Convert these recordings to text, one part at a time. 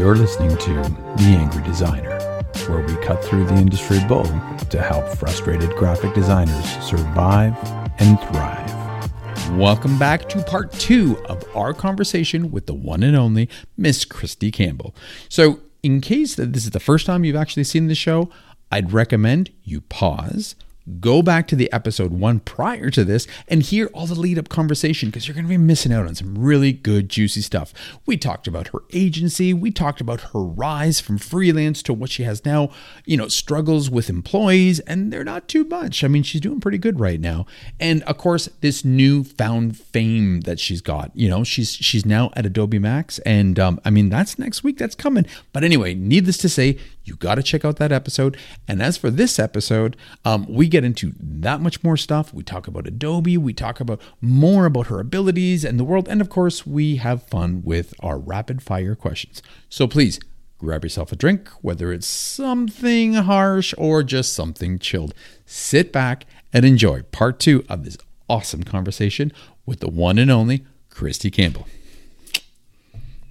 You're listening to The Angry Designer, where we cut through the industry bull to help frustrated graphic designers survive and thrive. Welcome back to part two of our conversation with the one and only Miss Kristy Campbell. So, in case that this is the first time you've actually seen the show, I'd recommend you pause go back to the episode one prior to this and hear all the lead up conversation because you're going to be missing out on some really good, juicy stuff. We talked about her agency, we talked about her rise from freelance to what she has now, you know, struggles with employees, and they're not too much. I mean, she's doing pretty good right now. And of course, this newfound fame that she's got, you know, she's she's now at Adobe Max, and um, I mean, that's next week, that's coming. But anyway, needless to say, you got to check out that episode. And as for this episode, um, we get into that much more stuff. We talk about Adobe, we talk about more about her abilities and the world. And of course, we have fun with our rapid fire questions. So please grab yourself a drink, whether it's something harsh or just something chilled. Sit back and enjoy part two of this awesome conversation with the one and only Kristy Campbell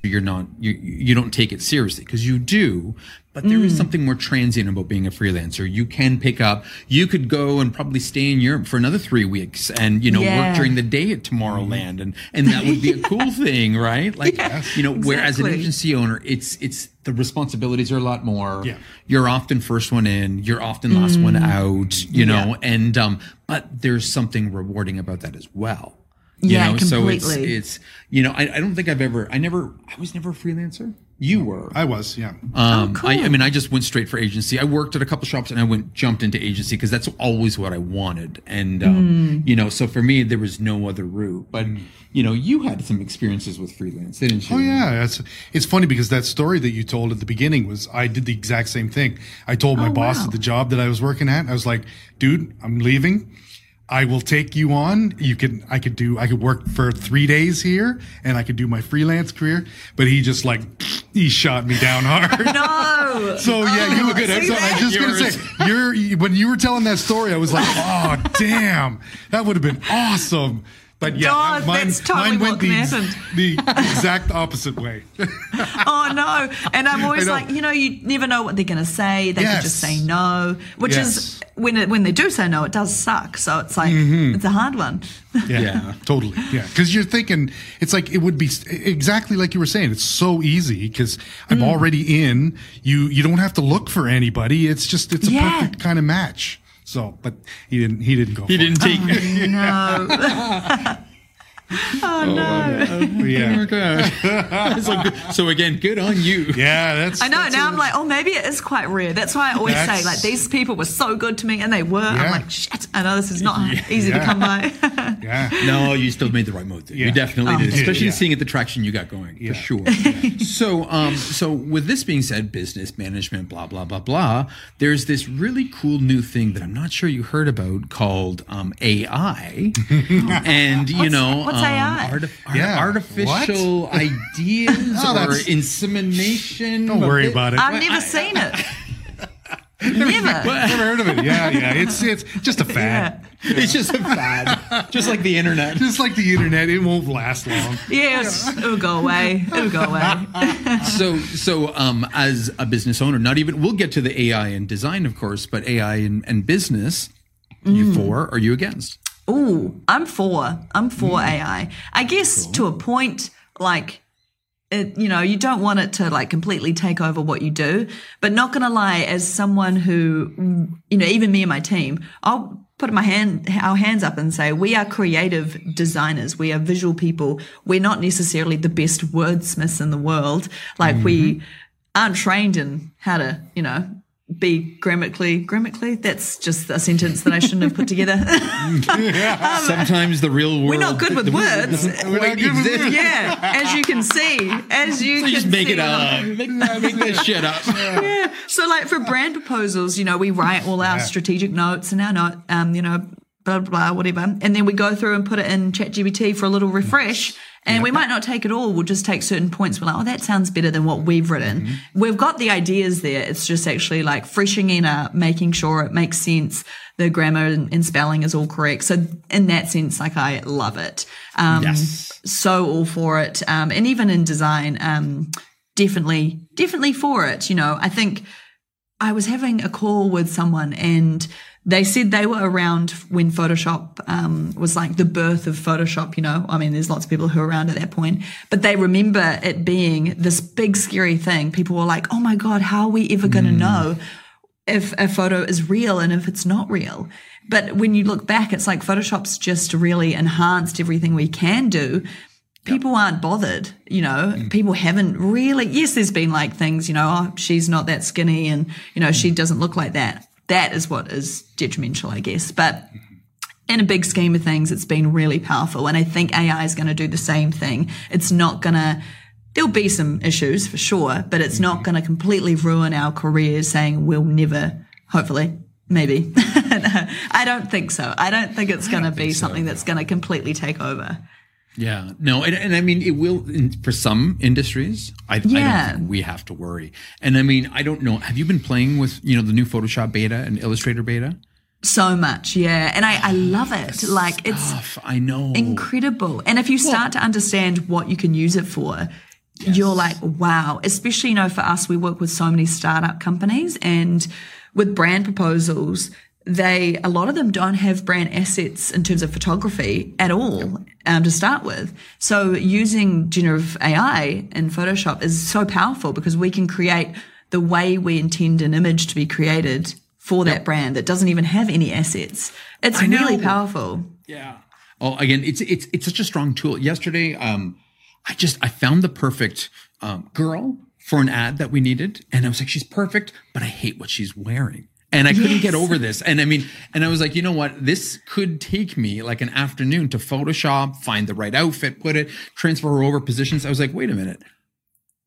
you're not you you don't take it seriously because you do but there mm. is something more transient about being a freelancer you can pick up you could go and probably stay in europe for another three weeks and you know yeah. work during the day at tomorrowland and and that would be a cool thing right like yes, you know exactly. whereas an agency owner it's it's the responsibilities are a lot more yeah. you're often first one in you're often last mm. one out you know yeah. and um but there's something rewarding about that as well you yeah, know, completely. so it's it's you know, I, I don't think I've ever I never I was never a freelancer. You were. I was, yeah. Um, oh, cool. I, I, mean, I just went straight for agency. I worked at a couple shops and I went jumped into agency because that's always what I wanted. And um, mm. you know, so for me, there was no other route. But mm. you know, you had some experiences with freelance, didn't you? Oh yeah, it's it's funny because that story that you told at the beginning was I did the exact same thing. I told my oh, boss wow. at the job that I was working at, I was like, dude, I'm leaving. I will take you on. You can, I could do, I could work for three days here and I could do my freelance career. But he just like, he shot me down hard. no. so yeah, oh, you were good. I'm, so, I'm just going to say, you're, when you were telling that story, I was like, oh, damn, that would have been awesome. But yeah, Dog, mine, that's totally mine went the, the exact opposite way. oh no! And I'm always like, you know, you never know what they're going to say. They yes. could just say no, which yes. is when it, when they do say no, it does suck. So it's like mm-hmm. it's a hard one. yeah, yeah. totally. Yeah, because you're thinking it's like it would be exactly like you were saying. It's so easy because I'm mm. already in. You you don't have to look for anybody. It's just it's a yeah. perfect kind of match. So, but he didn't. He didn't go. He didn't take. Oh, no. Oh, oh no! yeah. Oh, like, so again, good on you. Yeah, that's. I know. That's now i am like, oh, maybe it is quite rare. That's why I always say, like, these people were so good to me, and they were. Yeah. I'm like, shit. I know this is not yeah. easy to come by. yeah. No, you still made the right move. You definitely oh. did, especially seeing at the traction you got going for sure. so, um, so with this being said, business management, blah blah blah blah. There's this really cool new thing that I'm not sure you heard about called um, AI, and you know. What's um, AI? Artif- yeah. Artificial what? ideas oh, or insemination. Don't worry about it. I've never seen it. Never. Never heard of it. Yeah, yeah. It's it's just a fad. Yeah. It's just a fad. just like the internet. Just like the internet. It won't last long. Yes. It'll go away. It'll go away. so so um as a business owner, not even we'll get to the AI and design, of course, but AI and, and business, mm. you for or you against? Oh, I'm for. I'm for mm. AI. I guess cool. to a point, like, it, you know, you don't want it to like completely take over what you do. But not gonna lie, as someone who, you know, even me and my team, I'll put my hand, our hands up and say, we are creative designers. We are visual people. We're not necessarily the best wordsmiths in the world. Like mm-hmm. we aren't trained in how to, you know, be grammatically grammatically? That's just a sentence that i shouldn't have put together. Um, sometimes the real world we're not good with the, words. The, yeah as you can see as you so can just make see, it up. Make, make this shit up. Yeah. So like for brand proposals you know we write all our yeah. strategic notes and our note um you know blah blah blah whatever. And then we go through and put it in chat gpt for a little refresh and yep. we might not take it all. We'll just take certain points. We're like, oh, that sounds better than what we've written. Mm-hmm. We've got the ideas there. It's just actually like freshening up, making sure it makes sense. The grammar and, and spelling is all correct. So in that sense, like I love it. Um, yes. So all for it. Um, and even in design, um, definitely, definitely for it. You know, I think I was having a call with someone and they said they were around when Photoshop um, was like the birth of Photoshop. You know, I mean, there's lots of people who are around at that point, but they remember it being this big scary thing. People were like, "Oh my god, how are we ever going to mm. know if a photo is real and if it's not real?" But when you look back, it's like Photoshop's just really enhanced everything we can do. People yep. aren't bothered, you know. Mm. People haven't really. Yes, there's been like things, you know. Oh, she's not that skinny, and you know, mm. she doesn't look like that that is what is detrimental, I guess. But in a big scheme of things, it's been really powerful. And I think AI is going to do the same thing. It's not going to, there'll be some issues for sure, but it's not going to completely ruin our careers saying we'll never, hopefully, maybe. I don't think so. I don't think it's going to be something so. that's going to completely take over. Yeah, no, and, and I mean it will for some industries. I, yeah. I don't think we have to worry. And I mean, I don't know. Have you been playing with you know the new Photoshop beta and Illustrator beta? So much, yeah, and I, I ah, love it. Like it's I know incredible. And if you start well, to understand what you can use it for, yes. you're like, wow. Especially you know for us, we work with so many startup companies and with brand proposals they a lot of them don't have brand assets in terms of photography at all um, to start with. So using generative AI in Photoshop is so powerful because we can create the way we intend an image to be created for that yep. brand that doesn't even have any assets. It's really powerful. Yeah. Oh, again, it's it's it's such a strong tool. Yesterday, um, I just I found the perfect um, girl for an ad that we needed, and I was like, she's perfect, but I hate what she's wearing. And I couldn't yes. get over this. And I mean, and I was like, you know what? This could take me like an afternoon to Photoshop, find the right outfit, put it, transfer her over positions. I was like, wait a minute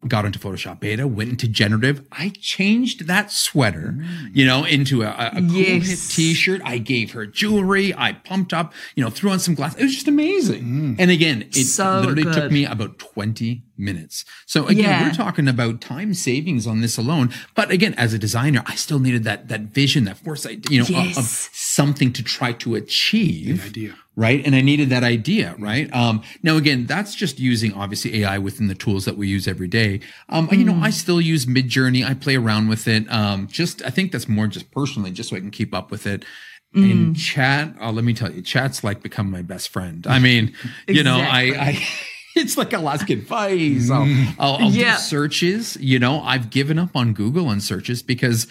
got into Photoshop beta, went into generative. I changed that sweater, mm. you know, into a, a cool yes. t-shirt. I gave her jewelry. I pumped up, you know, threw on some glass. It was just amazing. Mm. And again, it so literally good. took me about 20 minutes. So again, yeah. we're talking about time savings on this alone. But again, as a designer, I still needed that, that vision, that foresight, you know, yes. of, of, something to try to achieve. An idea right? And I needed that idea, right? Um, now again, that's just using obviously AI within the tools that we use every day. Um, mm. you know, I hmm. still use Midjourney. I play around with it. Um, just I think that's more just personally, just so I can keep up with it. Mm. In chat, oh, let me tell you, chat's like become my best friend. I mean, exactly. you know, I, I it's like Alaskan advice. I'll, hmm. I'll, I'll yeah. do searches. You know, I've given up on Google on searches because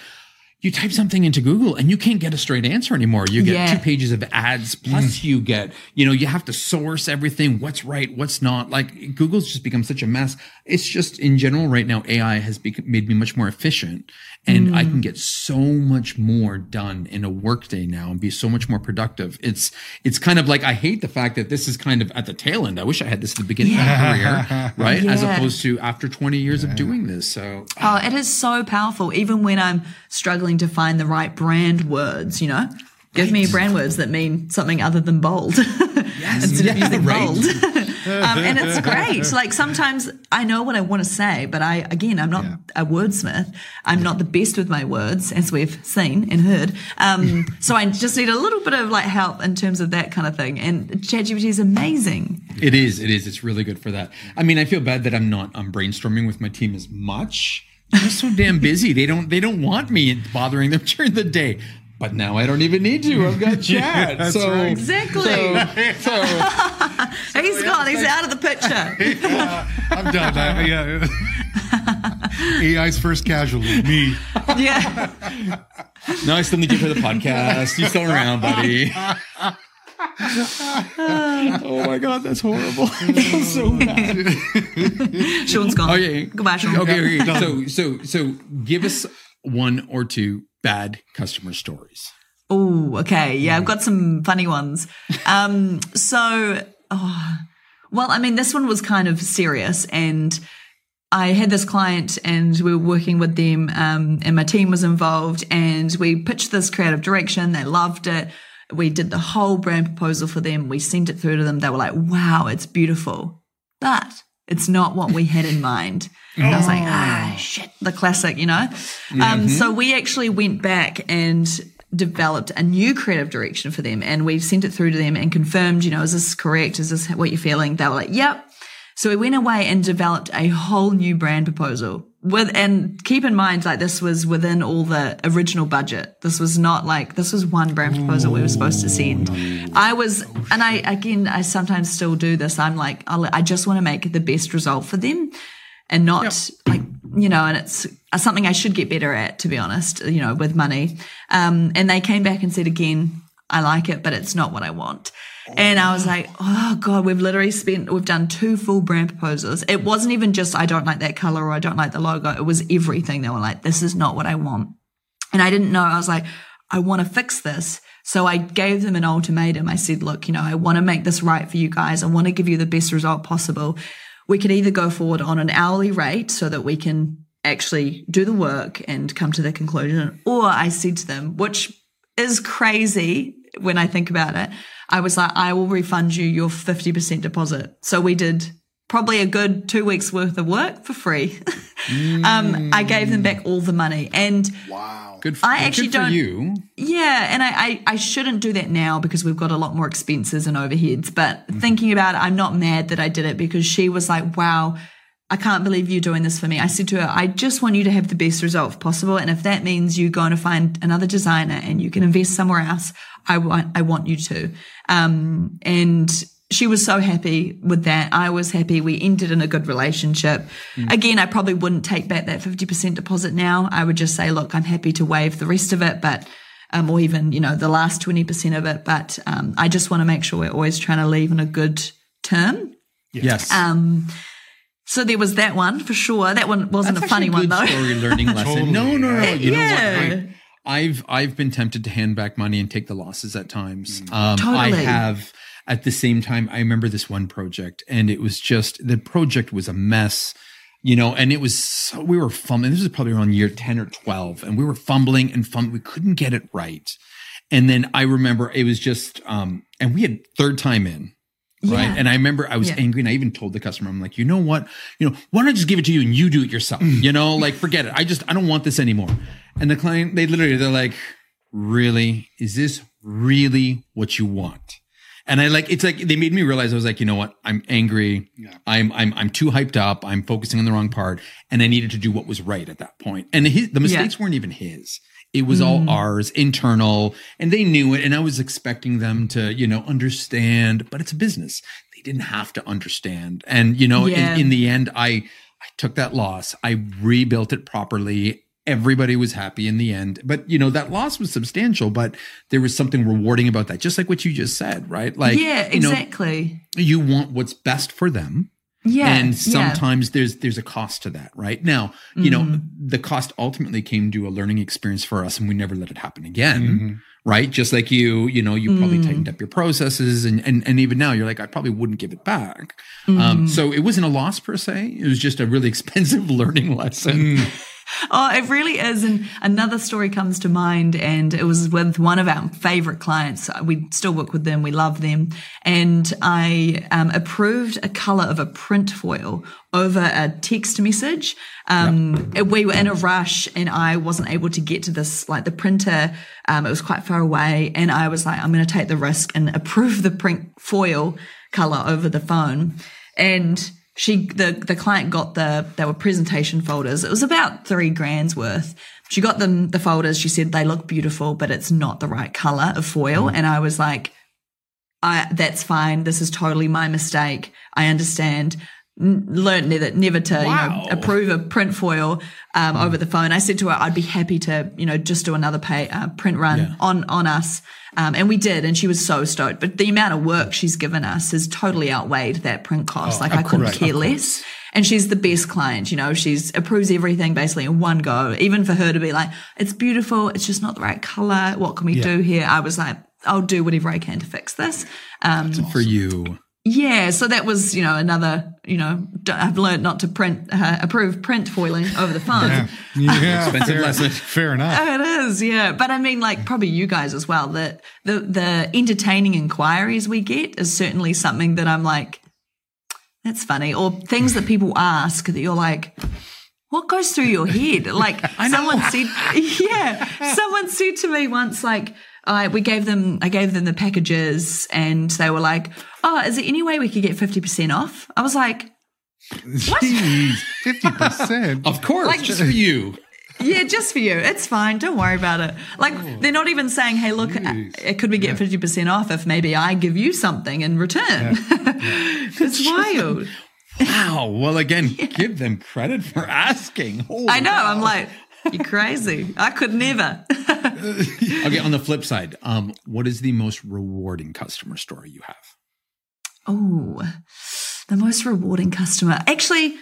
you type something into Google and you can't get a straight answer anymore. You get yeah. two pages of ads, plus mm. you get, you know, you have to source everything, what's right, what's not. Like Google's just become such a mess. It's just in general right now, AI has bec- made me much more efficient and mm. I can get so much more done in a workday now and be so much more productive. It's it's kind of like I hate the fact that this is kind of at the tail end. I wish I had this at the beginning yeah. of my career, right? Yeah. As opposed to after 20 years yeah. of doing this. So Oh, it is so powerful even when I'm struggling to find the right brand words, you know? Give right. me brand words that mean something other than bold yes. instead of using right. bold. um, and it's great. Like sometimes I know what I want to say, but I, again, I'm not yeah. a wordsmith. I'm yeah. not the best with my words, as we've seen and heard. Um, so I just need a little bit of like help in terms of that kind of thing. And ChatGPT is amazing. It is. It is. It's really good for that. I mean, I feel bad that I'm not, I'm brainstorming with my team as much. They're so damn busy. They don't, they don't want me bothering them during the day but now I don't even need you. I've got chat. yeah, so right. exactly. So, so, so he's gone. He's out of the picture. yeah, I'm done. I, yeah. AI's first casualty, me. Yeah. no, I still need you for the podcast. You still around, buddy. oh my god, that's horrible. that's so bad. Sean's gone. Okay. Goodbye, Sean. Okay, okay. So, so, so, give us one or two bad customer stories? Oh, okay. Yeah, I've got some funny ones. Um, so, oh, well, I mean, this one was kind of serious and I had this client and we were working with them, um, and my team was involved and we pitched this creative direction. They loved it. We did the whole brand proposal for them. We sent it through to them. They were like, wow, it's beautiful. But it's not what we had in mind. Oh. I was like, ah, shit, the classic, you know? Mm-hmm. Um, so we actually went back and developed a new creative direction for them and we sent it through to them and confirmed, you know, is this correct? Is this what you're feeling? They were like, yep. So we went away and developed a whole new brand proposal with, and keep in mind, like this was within all the original budget. This was not like, this was one brand proposal we were supposed to send. I was, and I, again, I sometimes still do this. I'm like, I'll, i just want to make the best result for them and not yep. like, you know, and it's something I should get better at, to be honest, you know, with money. Um, and they came back and said again, I like it, but it's not what I want. Oh. And I was like, oh God, we've literally spent, we've done two full brand proposals. It wasn't even just, I don't like that color or I don't like the logo. It was everything. They were like, this is not what I want. And I didn't know. I was like, I want to fix this. So I gave them an ultimatum. I said, look, you know, I want to make this right for you guys. I want to give you the best result possible. We could either go forward on an hourly rate so that we can actually do the work and come to the conclusion. Or I said to them, which is crazy when I think about it. I was like, I will refund you your 50% deposit. So we did probably a good two weeks worth of work for free. um, I gave them back all the money. And wow, good for, I actually good don't, you. Yeah. And I, I, I, shouldn't do that now because we've got a lot more expenses and overheads. But mm-hmm. thinking about it, I'm not mad that I did it because she was like, wow, I can't believe you're doing this for me. I said to her, I just want you to have the best result possible. And if that means you going to find another designer and you can invest somewhere else, I want, I want you to. Um, and she was so happy with that. I was happy. We ended in a good relationship. Mm. Again, I probably wouldn't take back that 50% deposit now. I would just say, look, I'm happy to waive the rest of it, but, um, or even, you know, the last 20% of it. But, um, I just want to make sure we're always trying to leave on a good term. Yes. Um, so there was that one for sure. That one wasn't That's a funny a one though. Story learning lesson. totally. No, no, no. You yeah. know what? I, have I've been tempted to hand back money and take the losses at times. Mm. Um, totally. I have. At the same time, I remember this one project, and it was just the project was a mess you know, and it was so, we were fumbling. This was probably around year 10 or 12, and we were fumbling and fumbling. We couldn't get it right. And then I remember it was just, um, and we had third time in, yeah. Right. And I remember I was yeah. angry and I even told the customer, I'm like, you know what? You know, why don't I just give it to you and you do it yourself? Mm. you know, like forget it. I just, I don't want this anymore. And the client, they literally, they're like, really? Is this really what you want? And I like, it's like, they made me realize I was like, you know what? I'm angry. Yeah. I'm, I'm, I'm too hyped up. I'm focusing on the wrong part. And I needed to do what was right at that point. And his, the mistakes weren't even his. It was mm. all ours, internal, and they knew it. And I was expecting them to, you know, understand, but it's a business. They didn't have to understand. And, you know, yeah. in, in the end, I, I took that loss. I rebuilt it properly. Everybody was happy in the end. But, you know, that loss was substantial, but there was something rewarding about that. Just like what you just said, right? Like, yeah, exactly. You, know, you want what's best for them. Yeah. And sometimes yeah. there's there's a cost to that, right? Now, you mm-hmm. know, the cost ultimately came to a learning experience for us and we never let it happen again. Mm-hmm. Right. Just like you, you know, you probably mm. tightened up your processes and, and and even now you're like, I probably wouldn't give it back. Um, mm-hmm. Um, so it wasn't a loss per se. It was just a really expensive learning lesson. Oh, it really is. And another story comes to mind, and it was with one of our favorite clients. We still work with them, we love them. And I um, approved a color of a print foil over a text message. Um, yep. We were in a rush, and I wasn't able to get to this, like the printer, um, it was quite far away. And I was like, I'm going to take the risk and approve the print foil color over the phone. And she the the client got the they were presentation folders. It was about three grand's worth. She got them the folders. She said they look beautiful, but it's not the right color of foil. Mm. And I was like, I that's fine. This is totally my mistake. I understand. Learned never never to wow. you know approve a print foil um, mm. over the phone. I said to her, I'd be happy to you know just do another pay uh, print run yeah. on on us um, and we did, and she was so stoked. But the amount of work she's given us has totally outweighed that print cost. Oh, like I couldn't care less. And she's the best client, you know, she's approves everything basically in one go. Even for her to be like, it's beautiful, it's just not the right color. What can we yeah. do here? I was like, I'll do whatever I can to fix this. Um, awesome. for you. Yeah, so that was, you know, another, you know, I've learned not to print, uh, approve print foiling over the phone. yeah, yeah expensive lesson. Fair enough. It is, yeah. But I mean, like probably you guys as well. The the the entertaining inquiries we get is certainly something that I'm like, that's funny, or things that people ask that you're like, what goes through your head? Like someone said, yeah, someone said to me once, like I, we gave them, I gave them the packages and they were like, Oh, is there any way we could get 50% off? I was like, Jeez, fifty percent. Of course, Like- just for you. Yeah, just for you. It's fine. Don't worry about it. Like oh, they're not even saying, "Hey, look, uh, Jeez. it could we get fifty percent off if maybe I give you something in return?" it's wild. Wow. Well, again, give them credit for asking. Holy I know. cow. I'm like, you're crazy. I could never. okay. On the flip side, um, what is the most rewarding customer story you have? Oh, the most rewarding customer. Actually,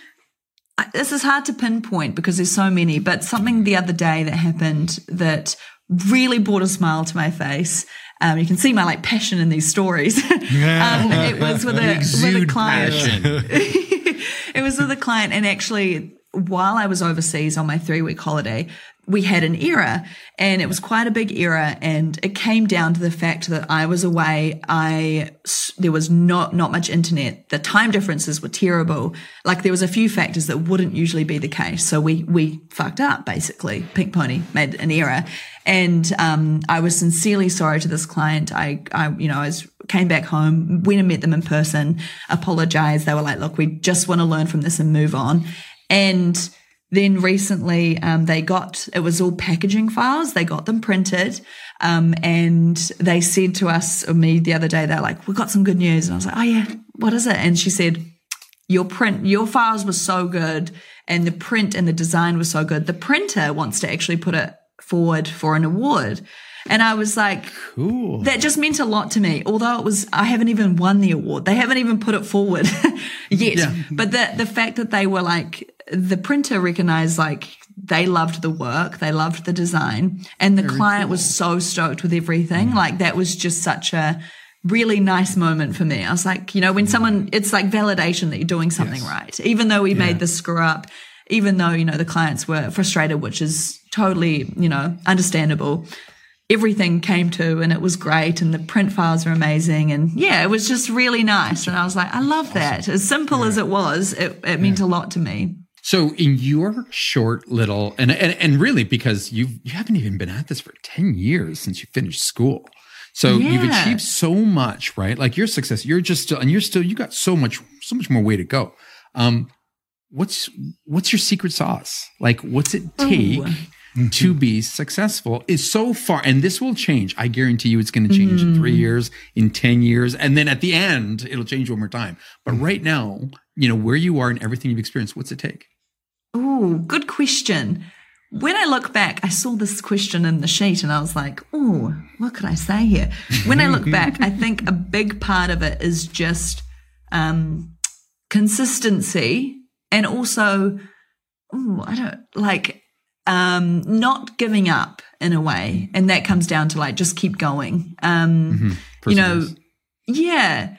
I- this is hard to pinpoint because there's so many, but something the other day that happened that really brought a smile to my face. Um, you can see my like passion in these stories. um, it was with a, with a client. it was with a client, and actually, while I was overseas on my three week holiday, we had an error, and it was quite a big error, and it came down to the fact that I was away. I there was not not much internet. The time differences were terrible. Like there was a few factors that wouldn't usually be the case. So we we fucked up basically. Pink Pony made an error, and um, I was sincerely sorry to this client. I I you know I was came back home, went and met them in person, apologized. They were like, look, we just want to learn from this and move on. And then recently, um, they got, it was all packaging files. They got them printed. Um, and they said to us, or me the other day, they're like, we got some good news. And I was like, oh yeah, what is it? And she said, your print, your files were so good and the print and the design was so good. The printer wants to actually put it forward for an award. And I was like, Cool. that just meant a lot to me. Although it was, I haven't even won the award. They haven't even put it forward yet. Yeah. But the, the fact that they were like, the printer recognized like they loved the work, they loved the design, and the client was so stoked with everything. Mm. Like that was just such a really nice moment for me. I was like, you know, when mm. someone, it's like validation that you're doing something Yes. right. Even though we made the screw up, even though, you know, the clients were frustrated, which is totally, you know, understandable everything came to and it was great and the print files are amazing. And yeah it was just really nice. And i was like i love that. As simple as it was it, it meant a lot to me So in your short little and and, and really because you you haven't even been at this for 10 years since you finished school. So you've achieved so much, right? Like your success, you're just still and you're still you got so much so much more way to go. Um what's what's your secret sauce? Like what's it take Mm-hmm. to be successful is so far and this will change. I guarantee you it's going to change in 3 mm. years, in 10 years and then at the end it'll change one more time. But mm. right now, you know, where you are and everything you've experienced, what's it take? Ooh, good question when i look back i saw this question in the sheet and i was like oh what could i say here when i look back i think a big part of it is just um consistency and also ooh, i don't like um not giving up in a way. And that comes down to like just keep going. Um you know yeah.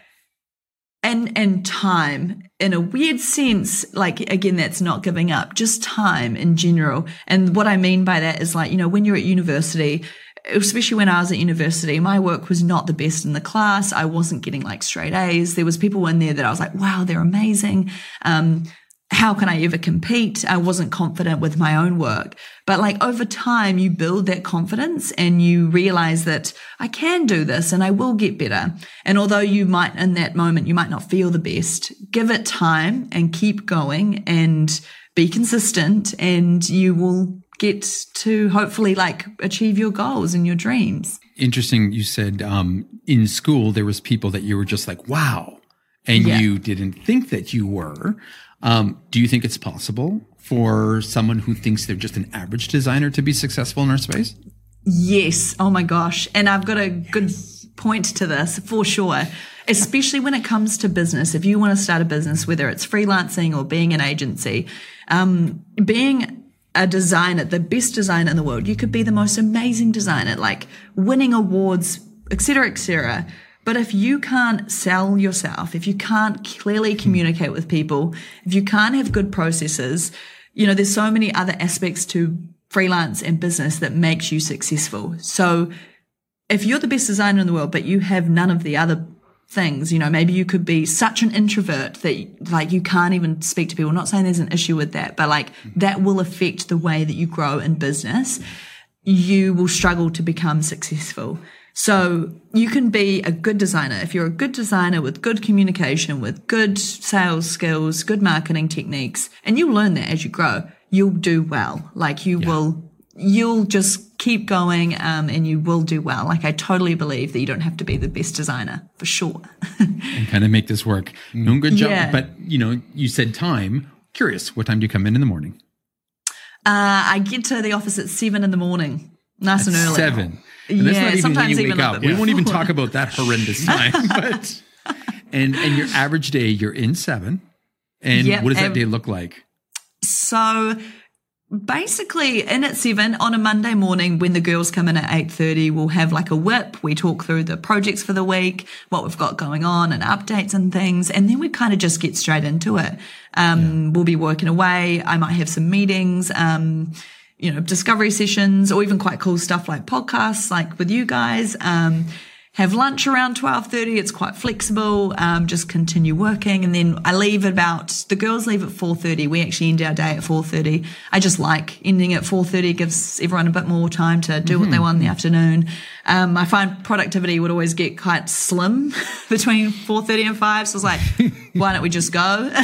And and time in a weird sense like again that's not giving up just time in general. And what i mean by that is like you know when you're at university especially when i was at university my work was not the best in the class. I wasn't getting like straight a's. There was people in there that i was like wow they're amazing. Um how can I ever compete? I wasn't confident with my own work. But like over time, you build that confidence and you realize that I can do this and I will get better. And although you might, in that moment, you might not feel the best, give it time and keep going and be consistent and you will get to hopefully like achieve your goals and your dreams. Interesting. You said um, in school there was people that you were just like, wow, and Yeah. you didn't think that you were. Um, do you think it's possible for someone who thinks they're just an average designer to be successful in our space? Yes. Oh my gosh. And I've got a good point to this for sure, especially when it comes to business. If you want to start a business, whether it's freelancing or being an agency, um, being a designer, the best designer in the world, you could be the most amazing designer, like winning awards, et cetera, et cetera. But if you can't sell yourself, if you can't clearly communicate with people, if you can't have good processes, you know, there's so many other aspects to freelance and business that makes you successful. So if you're the best designer in the world, but you have none of the other things, you know, maybe you could be such an introvert that like you can't even speak to people. Not saying there's an issue with that, but like that will affect the way that you grow in business. You will struggle to become successful. So you can be a good designer. If you're a good designer with good communication, with good sales skills, good marketing techniques, and you'll learn that as you grow, you'll do well. Like you yeah. will, you'll just keep going um, and you will do well. Like I totally believe that you don't have to be the best designer for sure. and kind of make this work. No good job. Yeah. But you know, you said time. Curious, what time do you come in in the morning? Uh, I get to the office at seven in the morning, nice at and early. Seven. And yeah, even sometimes even wake up. We won't even talk about that horrendous time. but and and your average day, you're in seven. And yep, what does that day look like? So basically in at seven on a monday morning when the girls come in at 8.30 we'll have like a whip we talk through the projects for the week what we've got going on and updates and things and then we kind of just get straight into it um, yeah. we'll be working away i might have some meetings um, you know discovery sessions or even quite cool stuff like podcasts like with you guys. Um, have lunch around 12.30 it's quite flexible um, just continue working. And then i leave about the girls leave at 4.30 we actually end our day at 4.30 i just like ending at 4.30 gives everyone a bit more time to do mm-hmm. what they want in the afternoon. Um, i find productivity would always get quite slim between 4.30 and 5 so it's like why don't we just go?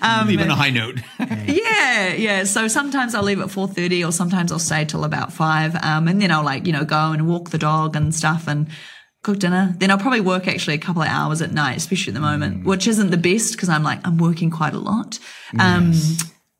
Um, leave on a high note. Yeah yeah. So sometimes i'll leave at 4.30 or sometimes i'll stay till about 5 um, and then i'll like you know go and walk the dog and stuff. And cook dinner. Then I'll probably work actually a couple of hours at night, especially at the moment, mm. which isn't the best because I'm like, I'm working quite a lot. Um.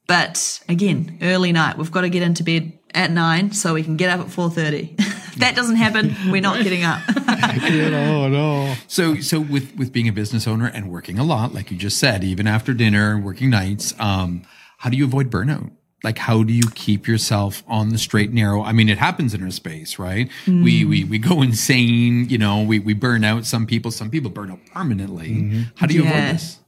But again, early night, we've got to get into bed at nine so we can get up at 4.30. that doesn't happen. We're not getting up. no, no. So, so with, with being a business owner and working a lot, like you just said, even after dinner, working nights, um, how do you avoid burnout? Like how do you keep yourself on the straight and narrow? I mean it happens in our space right? Mm. we, we we go insane you know we we burn out some people. Some people burn out permanently. Mm-hmm. how do you yeah. avoid this?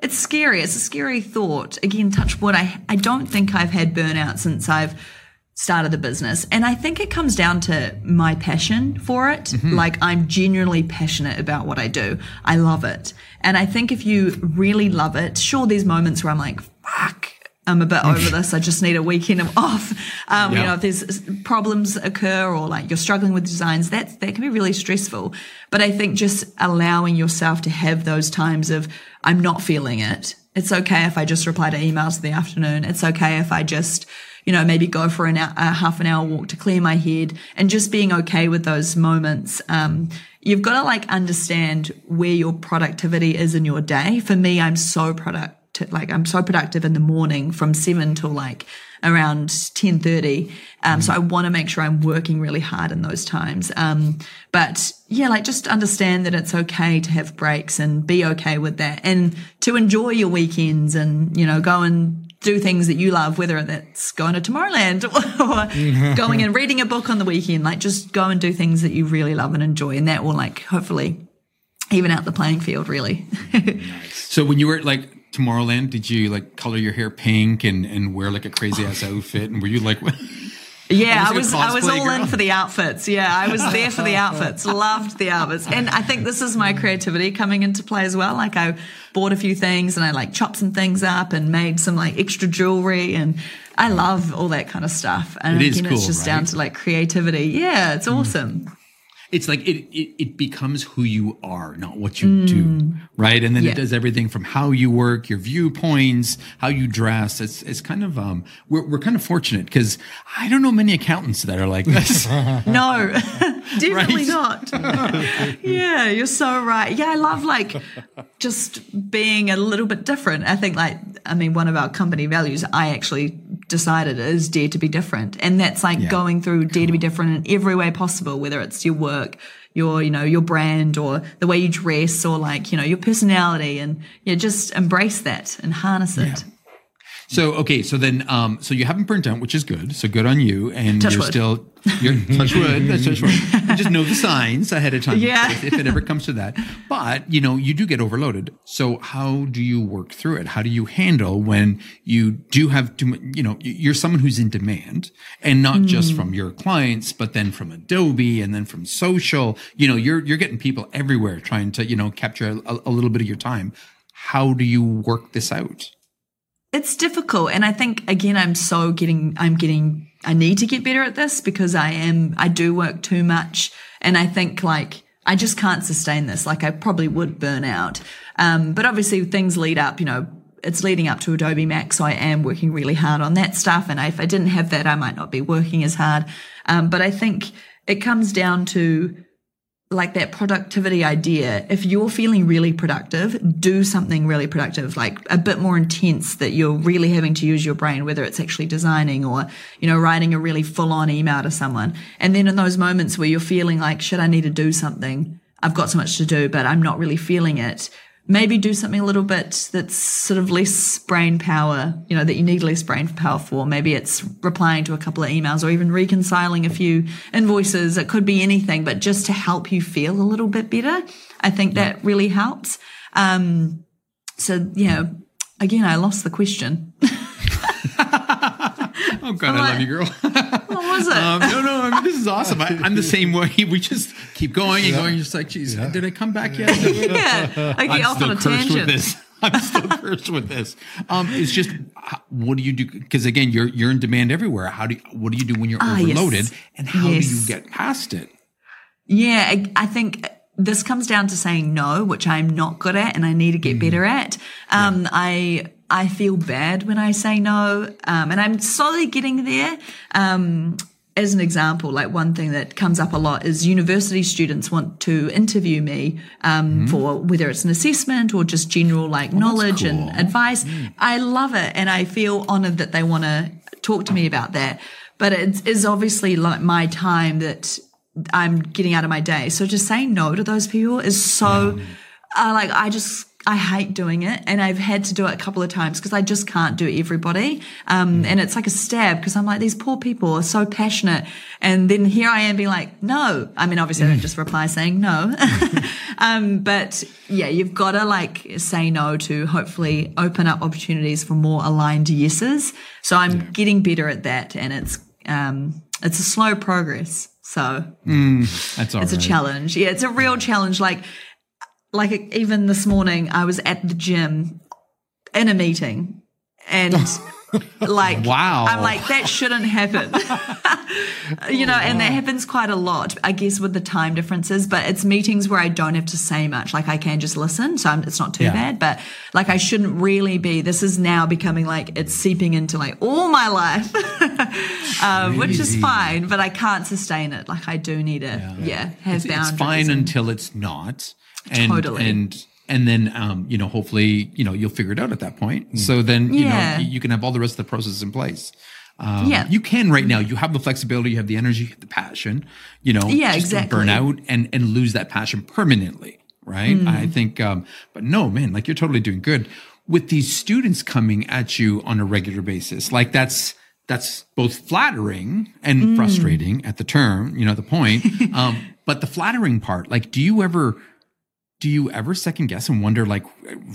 It's scary. It's a scary thought. Again touch wood i i don't think i've had burnout since i've started the business. And i think it comes down to my passion for it. Mm-hmm. like i'm genuinely passionate about what i do. I love it. And i think if you really love it sure there's moments where i'm like fuck I'm a bit over this. I just need a weekend of off. Um, yeah. You know, if there's problems occur or like you're struggling with designs, that that can be really stressful. But I think just allowing yourself to have those times of I'm not feeling it. It's okay if I just reply to emails in the afternoon. It's okay if I just, you know, maybe go for an hour, a half an hour walk to clear my head and just being okay with those moments. Um, you've got to like understand where your productivity is in your day. For me, I'm so product to, like I'm so productive in the morning from seven till like around ten thirty. Um, mm. So I want to make sure I'm working really hard in those times. Um, but yeah, like just understand that it's okay to have breaks and be okay with that, and to enjoy your weekends and you know go and do things that you love, whether that's going to Tomorrowland or going and reading a book on the weekend. Like just go and do things that you really love and enjoy, and that will like hopefully even out the playing field really. nice. So when you were like Tomorrowland, did you like color your hair pink and, and wear like a crazy ass outfit? And were you like, Yeah, I was I was all girl. in for the outfits. Yeah, I was there for the outfits. Loved the outfits. And I think this is my creativity coming into play as well. Like I bought a few things and I like chopped some things up and made some like extra jewelry and I love all that kind of stuff. And it again, cool, it's just right? down to like creativity. Yeah, it's awesome. Mm it's like it, it, it becomes who you are, not what you mm. do, right? And then yeah. it does everything from how you work, your viewpoints, how you dress. It's it's kind of um we're we're kind of fortunate because I don't know many accountants that are like this. no, definitely not. yeah, you're so right. Yeah, I love like just being a little bit different. I think like I mean one of our company values I actually decided is dare to be different. And that's like yeah. going through dare to be different in every way possible, whether it's your work, your, you know, your brand or the way you dress or like, you know, your personality and yeah, just embrace that and harness it. Yeah. So okay, so then um so you haven't burnt out, which is good. So good on you, and touch you're wood. still you're touch wood. That's touch wood. You just know the signs ahead of time. Yeah. If, if, it ever comes to that, but you know you do get overloaded. So how do you work through it? How do you handle when you do have to? You know, you're someone who's in demand, and not mm. just from your clients, but then from Adobe and then from social. You know, you're you're getting people everywhere trying to you know capture a, a little bit of your time. How do you work this out? It's difficult and i think again i'm so getting i'm getting i need to get better at this because i am i do work too much And I think like, I just can't sustain this. Like I probably would burn out. Um, but obviously things lead up, you know, it's leading up to Adobe Max. So I am working really hard on that stuff. And if I didn't have that, I might not be working as hard. Um, but I think it comes down to like that productivity idea. If you're feeling really productive, do something really productive, like a bit more intense that you're really having to use your brain, whether it's actually designing or, you know, writing a really full on email to someone. And then in those moments where you're feeling like, should I need to do something? I've got so much to do, but I'm not really feeling it maybe do something a little bit that's sort of less brain power, you know, that you need less brain power for. Maybe it's replying to a couple of emails or even reconciling a few invoices. It could be anything, but just to help you feel a little bit better. I think that really helps. Um, so, yeah, again, I lost the question. oh God, I love you, girl. what was it? Um, no, no, I mean, this is awesome. I, am the same way. We just keep going and yeah. going. Just like, geez, yeah. did I come back yet? yeah, I get off on a tangent. With this. I'm still cursed with this. Um, it's just, what do you do? Because again, you're you're in demand everywhere. How do you, what do you do when you're ah, overloaded, yes. and how yes. do you get past it? Yeah, I, I think this comes down to saying no, which I'm not good at and I need to get mm. better at. Um, yeah. I I feel bad when I say no, um, and I'm slowly getting there. Um, as an example, like one thing that comes up a lot is university students want to interview me um, mm. for whether it's an assessment or just general like oh, knowledge cool. and advice. Mm. I love it, and I feel honoured that they want to talk to me about that. But it is obviously like my time that I'm getting out of my day. So just saying no to those people is so, uh, like, I just, I hate doing it. And I've had to do it a couple of times because I just can't do everybody. Um, mm. and it's like a stab because I'm like, these poor people are so passionate. And then here I am being like, no. I mean, obviously I don't just reply saying no. um, but yeah, you've got to like say no to hopefully open up opportunities for more aligned yeses. So I'm yeah. getting better at that. And it's, um, it's a slow progress. So mm, that's all it's right. a challenge. Yeah, it's a real challenge. Like, like even this morning, I was at the gym in a meeting, and like, wow, I'm like that shouldn't happen. you know, and that happens quite a lot, I guess, with the time differences. But it's meetings where I don't have to say much. Like I can just listen, so I'm, it's not too yeah. bad. But like I shouldn't really be. This is now becoming like it's seeping into like all my life, um, which is fine. But I can't sustain it. Like I do need to, yeah, yeah have it's, boundaries. It's fine and, until it's not. And, totally. And and then um, you know hopefully you know you'll figure it out at that point. Mm. So then you yeah. know you can have all the rest of the process in place. Um, yeah. You can right now. You have the flexibility, you have the energy, you have the passion, you know, yeah, exactly. burn out and, and lose that passion permanently. Right. Mm. I think, um, but no, man, like you're totally doing good with these students coming at you on a regular basis. Like that's, that's both flattering and mm. frustrating at the term, you know, the point. um, but the flattering part, like, do you ever, do you ever second guess and wonder like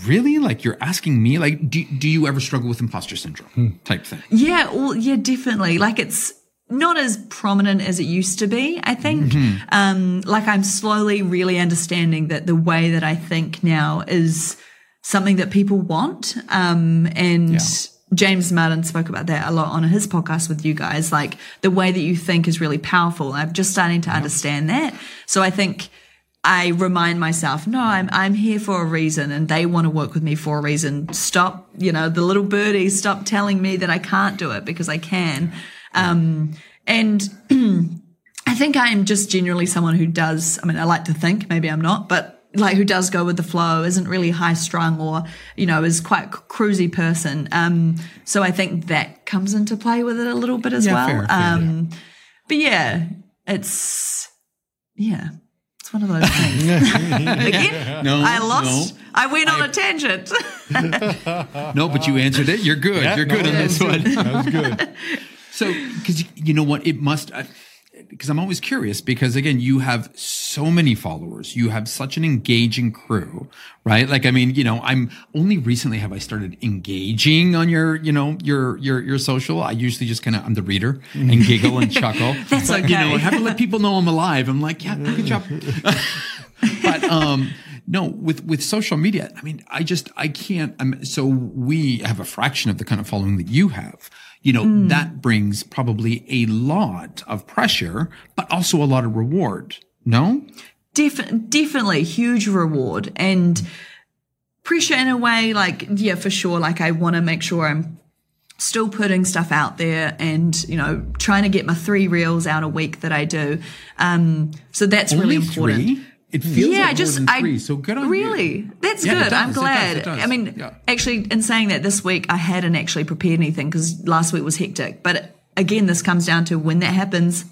really like you're asking me like do, do you ever struggle with imposter syndrome hmm. type thing yeah well yeah definitely like it's not as prominent as it used to be i think mm-hmm. um like i'm slowly really understanding that the way that i think now is something that people want um and yeah. James Martin spoke about that a lot on his podcast with you guys. Like the way that you think is really powerful. I'm just starting to yep. understand that. So I think I remind myself, no, I'm I'm here for a reason, and they want to work with me for a reason. Stop, you know, the little birdies, stop telling me that I can't do it because I can. Um, and I think I am just generally someone who does. I mean, I like to think, maybe I'm not, but like who does go with the flow, isn't really high strung, or you know, is quite cruisy person. Um, so I think that comes into play with it a little bit as yeah, well. Fair, fair, um, yeah. but yeah, it's yeah. It's one of those things. Again, no, I lost. No. I went on I, a tangent. no, but you answered it. You're good. Yeah, You're good no, on this one. That was good. so, because you know what, it must. Because I'm always curious because again, you have so many followers. You have such an engaging crew, right? Like, I mean, you know, I'm only recently have I started engaging on your, you know, your, your, your social. I usually just kind of, I'm the reader and giggle and chuckle. That's but, okay. You know, I have to let people know I'm alive. I'm like, yeah, good job. but, um, no, with with social media, I mean, I just I can't. I'm so we have a fraction of the kind of following that you have you know, mm. that brings probably a lot of pressure, but also a lot of reward No? Def- definitely huge reward and pressure in a way like yeah for sure like i want to make sure i'm still putting stuff out there and you know trying to get my three reels out a week that i do um so that's Only really important three? It feels yeah, like I just more than I. So good on really. you. That's Yeah, good. does, I'm it does, glad. it does. I mean, Yeah. actually, in saying that, this week I hadn't actually prepared anything because last week was hectic. But again, this comes down to when that happens.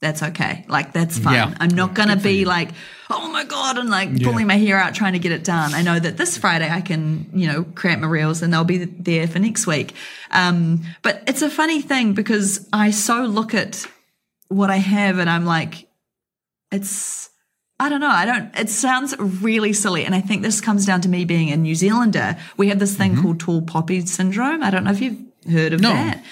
That's okay. Like that's fine. Yeah. I'm not gonna be like, oh my god, and like pulling my hair out trying to get it done. I know that this Friday I can, you know, create my reels and they'll be there for next week. Um, but it's a funny thing because I so look at what I have and I'm like, it's I don't know. I don't. It sounds really silly, and I think this comes down to me being a New Zealander. We have this thing called tall poppy syndrome. I don't know if you've heard of No. that.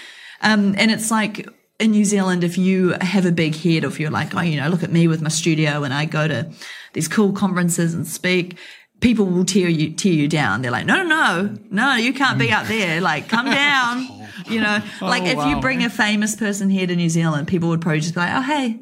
Um, and it's like in New Zealand, if you have a big head, if you're like, oh, you know, look at me with my studio, and I go to these cool conferences and speak. People will tear you tear you down. They're like, no, no, no, no, you can't be up there. Like, come down. You know, like if you bring a famous person here to New Zealand, people would probably just be like, oh, hey,